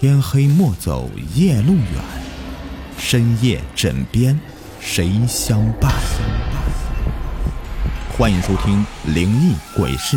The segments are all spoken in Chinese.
天黑莫走夜路远，深夜枕边谁相伴？欢迎收听《灵异鬼事》，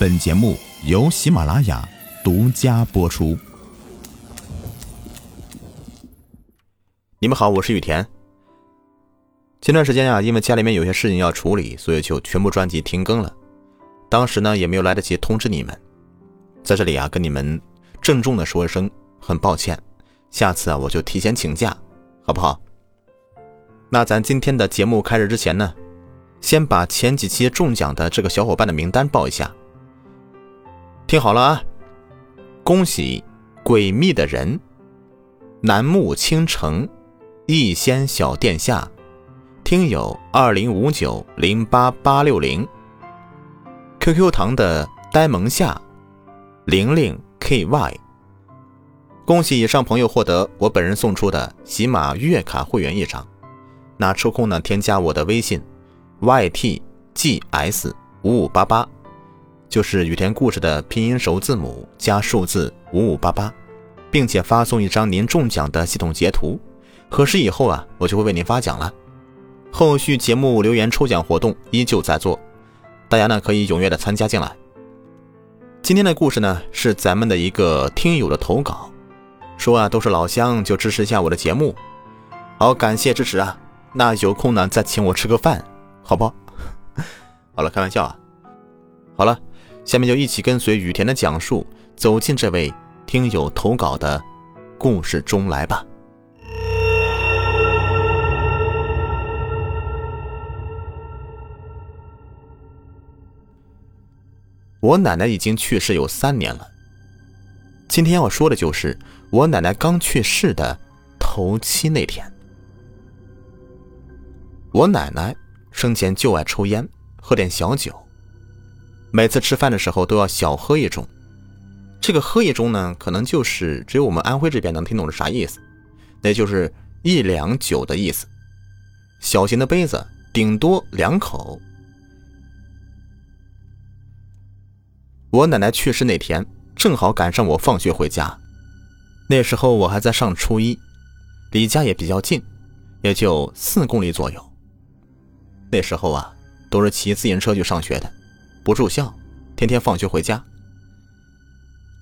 本节目由喜马拉雅独家播出。你们好，我是雨田。前段时间啊，因为家里面有些事情要处理，所以就全部专辑停更了。当时呢，也没有来得及通知你们，在这里啊，跟你们。郑重的说一声很抱歉，下次啊我就提前请假，好不好？那咱今天的节目开始之前呢，先把前几期中奖的这个小伙伴的名单报一下。听好了啊，恭喜诡秘的人、南木倾城、逸仙小殿下、听友二零五九零八八六零、QQ 糖的呆萌夏、玲玲。K Y，恭喜以上朋友获得我本人送出的喜马月卡会员一张。那抽空呢，添加我的微信 Y T G S 五五八八，就是雨田故事的拼音首字母加数字五五八八，并且发送一张您中奖的系统截图。核实以后啊，我就会为您发奖了。后续节目留言抽奖活动依旧在做，大家呢可以踊跃的参加进来。今天的故事呢，是咱们的一个听友的投稿，说啊都是老乡，就支持一下我的节目，好感谢支持啊！那有空呢再请我吃个饭，好不好？好了，开玩笑啊。好了，下面就一起跟随雨田的讲述，走进这位听友投稿的故事中来吧。我奶奶已经去世有三年了。今天要说的就是我奶奶刚去世的头七那天。我奶奶生前就爱抽烟，喝点小酒，每次吃饭的时候都要小喝一盅。这个喝一盅呢，可能就是只有我们安徽这边能听懂是啥意思，那就是一两酒的意思。小型的杯子，顶多两口。我奶奶去世那天，正好赶上我放学回家。那时候我还在上初一，离家也比较近，也就四公里左右。那时候啊，都是骑自行车去上学的，不住校，天天放学回家。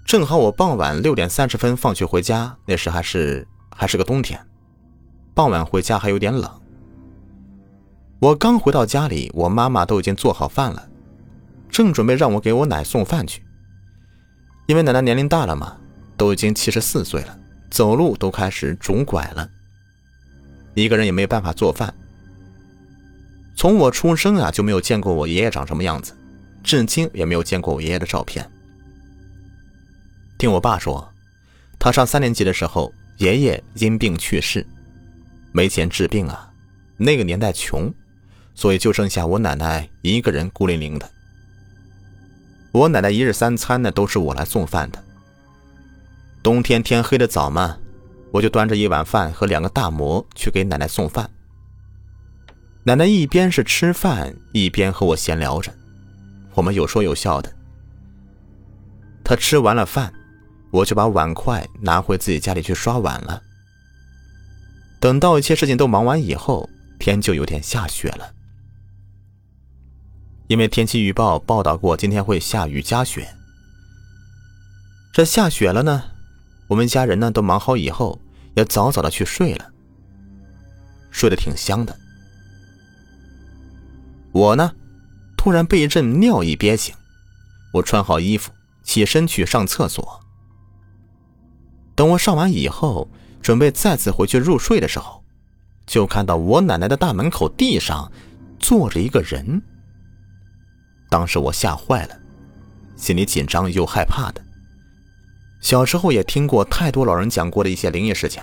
正好我傍晚六点三十分放学回家，那时还是还是个冬天，傍晚回家还有点冷。我刚回到家里，我妈妈都已经做好饭了。正准备让我给我奶送饭去，因为奶奶年龄大了嘛，都已经七十四岁了，走路都开始拄拐了，一个人也没办法做饭。从我出生啊就没有见过我爷爷长什么样子，至今也没有见过我爷爷的照片。听我爸说，他上三年级的时候，爷爷因病去世，没钱治病啊，那个年代穷，所以就剩下我奶奶一个人孤零零的。我奶奶一日三餐呢，都是我来送饭的。冬天天黑的早嘛，我就端着一碗饭和两个大馍去给奶奶送饭。奶奶一边是吃饭，一边和我闲聊着，我们有说有笑的。她吃完了饭，我就把碗筷拿回自己家里去刷碗了。等到一切事情都忙完以后，天就有点下雪了。因为天气预报报道过今天会下雨加雪，这下雪了呢，我们家人呢都忙好以后，也早早的去睡了，睡得挺香的。我呢，突然被一阵尿意憋醒，我穿好衣服起身去上厕所。等我上完以后，准备再次回去入睡的时候，就看到我奶奶的大门口地上坐着一个人。当时我吓坏了，心里紧张又害怕的。小时候也听过太多老人讲过的一些灵异事件，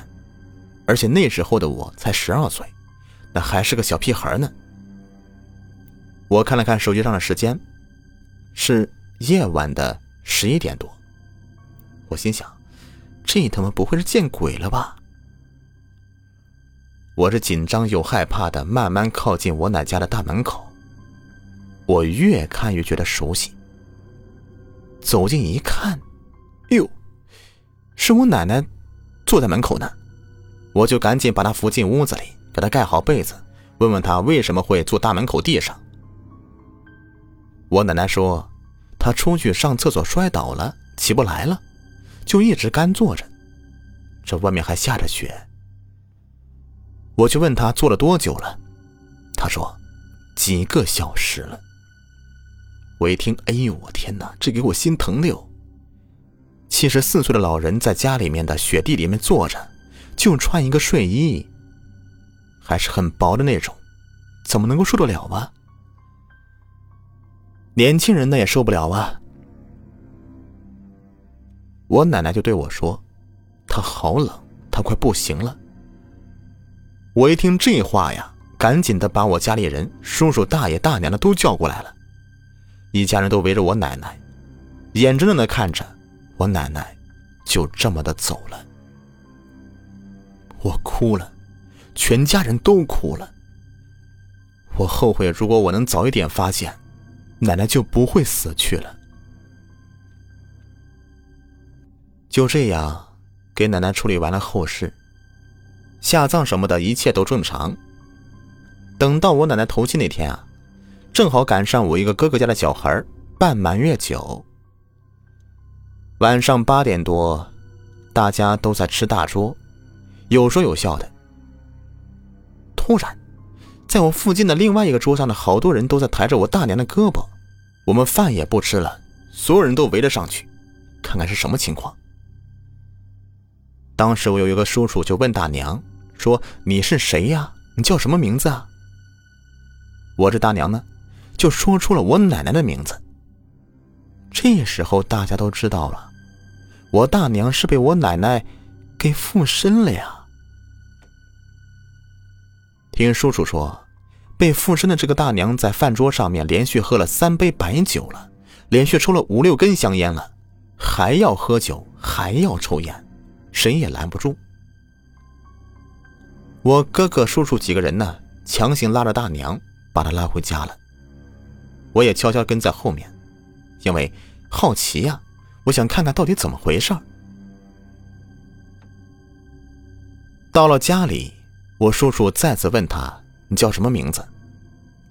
而且那时候的我才十二岁，那还是个小屁孩呢。我看了看手机上的时间，是夜晚的十一点多。我心想，这他妈不会是见鬼了吧？我是紧张又害怕的，慢慢靠近我奶家的大门口。我越看越觉得熟悉。走近一看，哟，是我奶奶坐在门口呢。我就赶紧把她扶进屋子里，给她盖好被子，问问她为什么会坐大门口地上。我奶奶说，她出去上厕所摔倒了，起不来了，就一直干坐着。这外面还下着雪。我去问她坐了多久了，她说几个小时了。我一听，哎呦，我天哪，这给我心疼的哟。七十四岁的老人在家里面的雪地里面坐着。就穿一个睡衣，还是很薄的那种，怎么能够受得了啊？年轻人呢也受不了啊。我奶奶就对我说：“她好冷，她快不行了。”我一听这话呀，赶紧的把我家里人、叔叔、大爷、大娘的都叫过来了，一家人都围着我奶奶，眼睁睁的看着我奶奶就这么的走了。我哭了，全家人都哭了。我后悔，如果我能早一点发现，奶奶就不会死去了。就这样，给奶奶处理完了后事，下葬什么的一切都正常。等到我奶奶头七那天啊，正好赶上我一个哥哥家的小孩办满月酒。晚上八点多，大家都在吃大桌。有说有笑的。突然，在我附近的另外一个桌上的好多人都在抬着我大娘的胳膊，我们饭也不吃了，所有人都围了上去，看看是什么情况。当时我有一个叔叔就问大娘说：“你是谁呀？你叫什么名字啊？”我这大娘呢，就说出了我奶奶的名字。这时候大家都知道了，我大娘是被我奶奶给附身了呀。听叔叔说，被附身的这个大娘在饭桌上面连续喝了三杯白酒了，连续抽了五六根香烟了，还要喝酒，还要抽烟，谁也拦不住。我哥哥、叔叔几个人呢，强行拉着大娘，把她拉回家了。我也悄悄跟在后面，因为好奇呀，我想看看到底怎么回事儿。到了家里。我叔叔再次问他：“你叫什么名字？”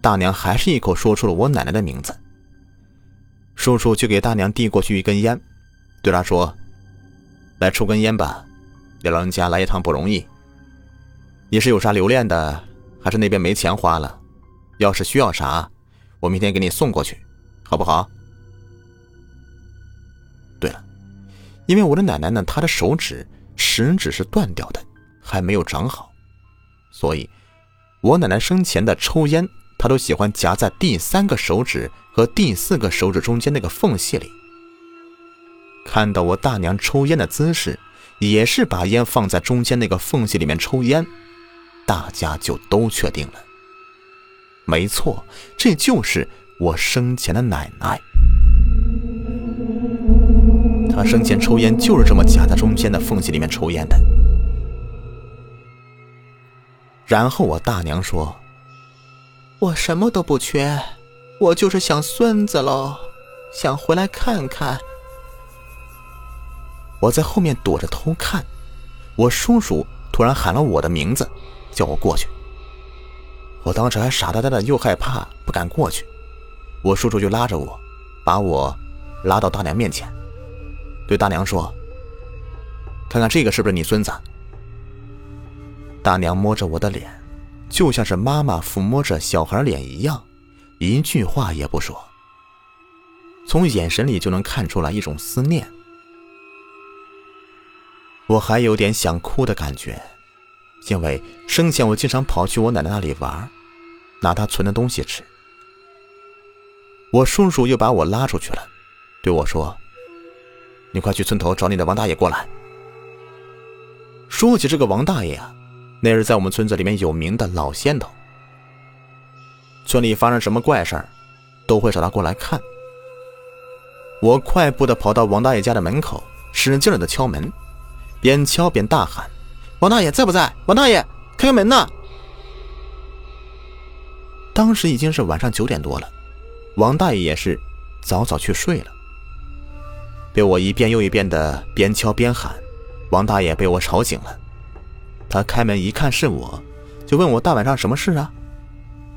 大娘还是一口说出了我奶奶的名字。叔叔就给大娘递过去一根烟，对她说：“来抽根烟吧，给老人家来一趟不容易。你是有啥留恋的，还是那边没钱花了？要是需要啥，我明天给你送过去，好不好？”对了，因为我的奶奶呢，她的手指食指是断掉的，还没有长好。所以，我奶奶生前的抽烟，她都喜欢夹在第三个手指和第四个手指中间那个缝隙里。看到我大娘抽烟的姿势，也是把烟放在中间那个缝隙里面抽烟，大家就都确定了。没错，这就是我生前的奶奶。她生前抽烟就是这么夹在中间的缝隙里面抽烟的。然后我大娘说：“我什么都不缺，我就是想孙子喽，想回来看看。”我在后面躲着偷看，我叔叔突然喊了我的名字，叫我过去。我当时还傻呆呆的，又害怕，不敢过去。我叔叔就拉着我，把我拉到大娘面前，对大娘说：“看看这个是不是你孙子？”大娘摸着我的脸，就像是妈妈抚摸着小孩脸一样，一句话也不说。从眼神里就能看出来一种思念。我还有点想哭的感觉，因为生前我经常跑去我奶奶那里玩，拿他存的东西吃。我叔叔又把我拉出去了，对我说：“你快去村头找你的王大爷过来。”说起这个王大爷啊。那是在我们村子里面有名的老仙头，村里发生什么怪事儿，都会找他过来看。我快步的跑到王大爷家的门口，使劲的敲门，边敲边大喊：“王大爷在不在？王大爷，开门呐！”当时已经是晚上九点多了，王大爷也是早早去睡了。被我一遍又一遍的边敲边喊，王大爷被我吵醒了，他开门一看是我，就问我大晚上什么事啊？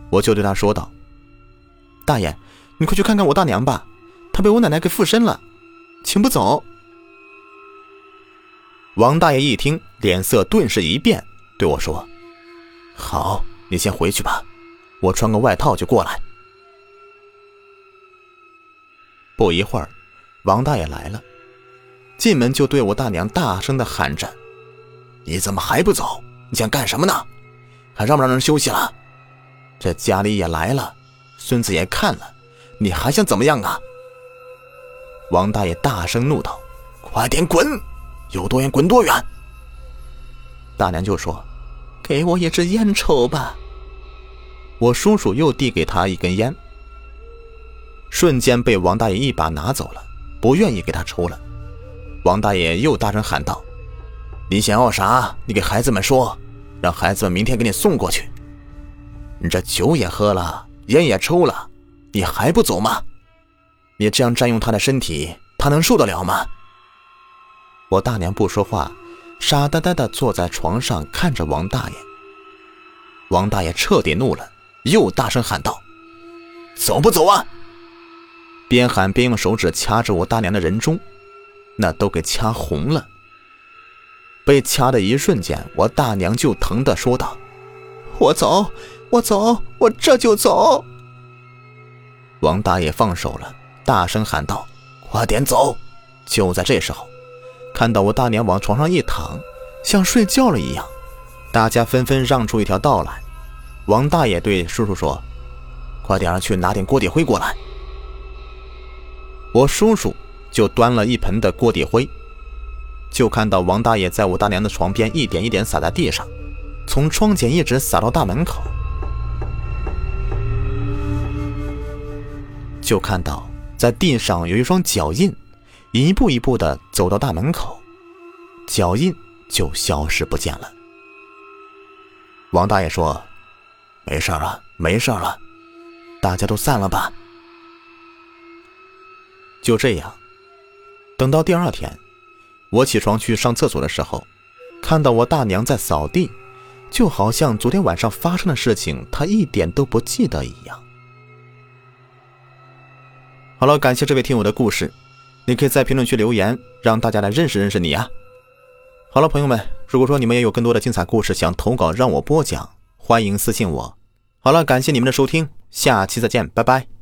我就对他说道：“大爷，你快去看看我大娘吧，她被我奶奶给附身了，请不走。”王大爷一听，脸色顿时一变，对我说：“好，你先回去吧，我穿个外套就过来。”不一会儿，王大爷来了，进门就对我大娘大声的喊着：“你怎么还不走？你想干什么呢？还让不让人休息了？这家里也来了，孙子也看了，你还想怎么样啊？”王大爷大声怒道：“快点滚！有多远滚多远！”大娘就说：“给我一支烟抽吧。”我叔叔又递给他一根烟。瞬间被王大爷一把拿走了，不愿意给他抽了。王大爷又大声喊道：“你想要啥？你给孩子们说，让孩子们明天给你送过去。你这酒也喝了，烟也抽了，你还不走吗？你这样占用他的身体，他能受得了吗？”我大娘不说话，傻呆呆的坐在床上看着王大爷。王大爷彻底怒了，又大声喊道：“走不走啊？”边喊边用手指掐着我大娘的人中，那都给掐红了。被掐的一瞬间，我大娘就疼的说道：“我走，我走，我这就走。”王大爷放手了，大声喊道：“快点走！”就在这时候，看到我大娘往床上一躺，像睡觉了一样，大家纷纷让出一条道来。王大爷对叔叔说：“快点去拿点锅底灰过来。”我叔叔就端了一盆的锅底灰，就看到王大爷在我大娘的床边一点一点撒在地上，从窗前一直撒到大门口，就看到在地上有一双脚印，一步一步的走到大门口，脚印就消失不见了。王大爷说：“没事了，没事了，大家都散了吧。”就这样，等到第二天，我起床去上厕所的时候，看到我大娘在扫地，就好像昨天晚上发生的事情她一点都不记得一样。好了，感谢这位听友的故事，你可以在评论区留言，让大家来认识认识你啊。好了，朋友们，如果说你们也有更多的精彩故事想投稿让我播讲，欢迎私信我。好了，感谢你们的收听，下期再见，拜拜。